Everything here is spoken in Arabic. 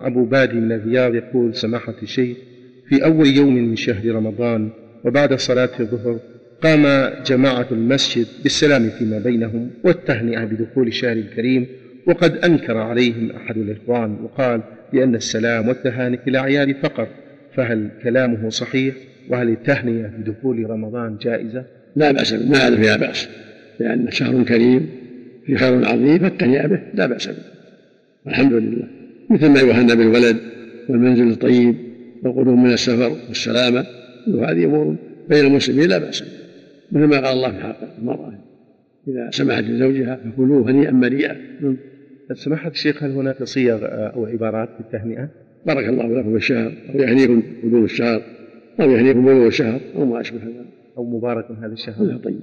أبو بادي من الرياض يقول سماحة الشيخ في أول يوم من شهر رمضان وبعد صلاة الظهر قام جماعة المسجد بالسلام فيما بينهم والتهنئة بدخول الشهر الكريم وقد أنكر عليهم أحد الإخوان وقال بأن السلام والتهاني في الأعياد فقط فهل كلامه صحيح وهل التهنئة بدخول رمضان جائزة؟ لا بأس ما هذا فيها بأس لأن شهر كريم في خير عظيم فالتهنئة به لا بأس به الحمد لله مثل ما يهنى بالولد والمنزل الطيب والقدوم من السفر والسلامة وهذه أمور بين المسلمين لا بأس مثل ما قال الله في حق المرأة إذا سمحت لزوجها فكلوه هنيئا مريئا سماحة الشيخ هل هناك صيغ أو عبارات للتهنئة؟ بارك الله لكم بالشهر أو يهنيكم قدوم الشهر أو يهنيكم بلوغ الشهر أو ما أشبه هذا أو مبارك هذا الشهر. طيب.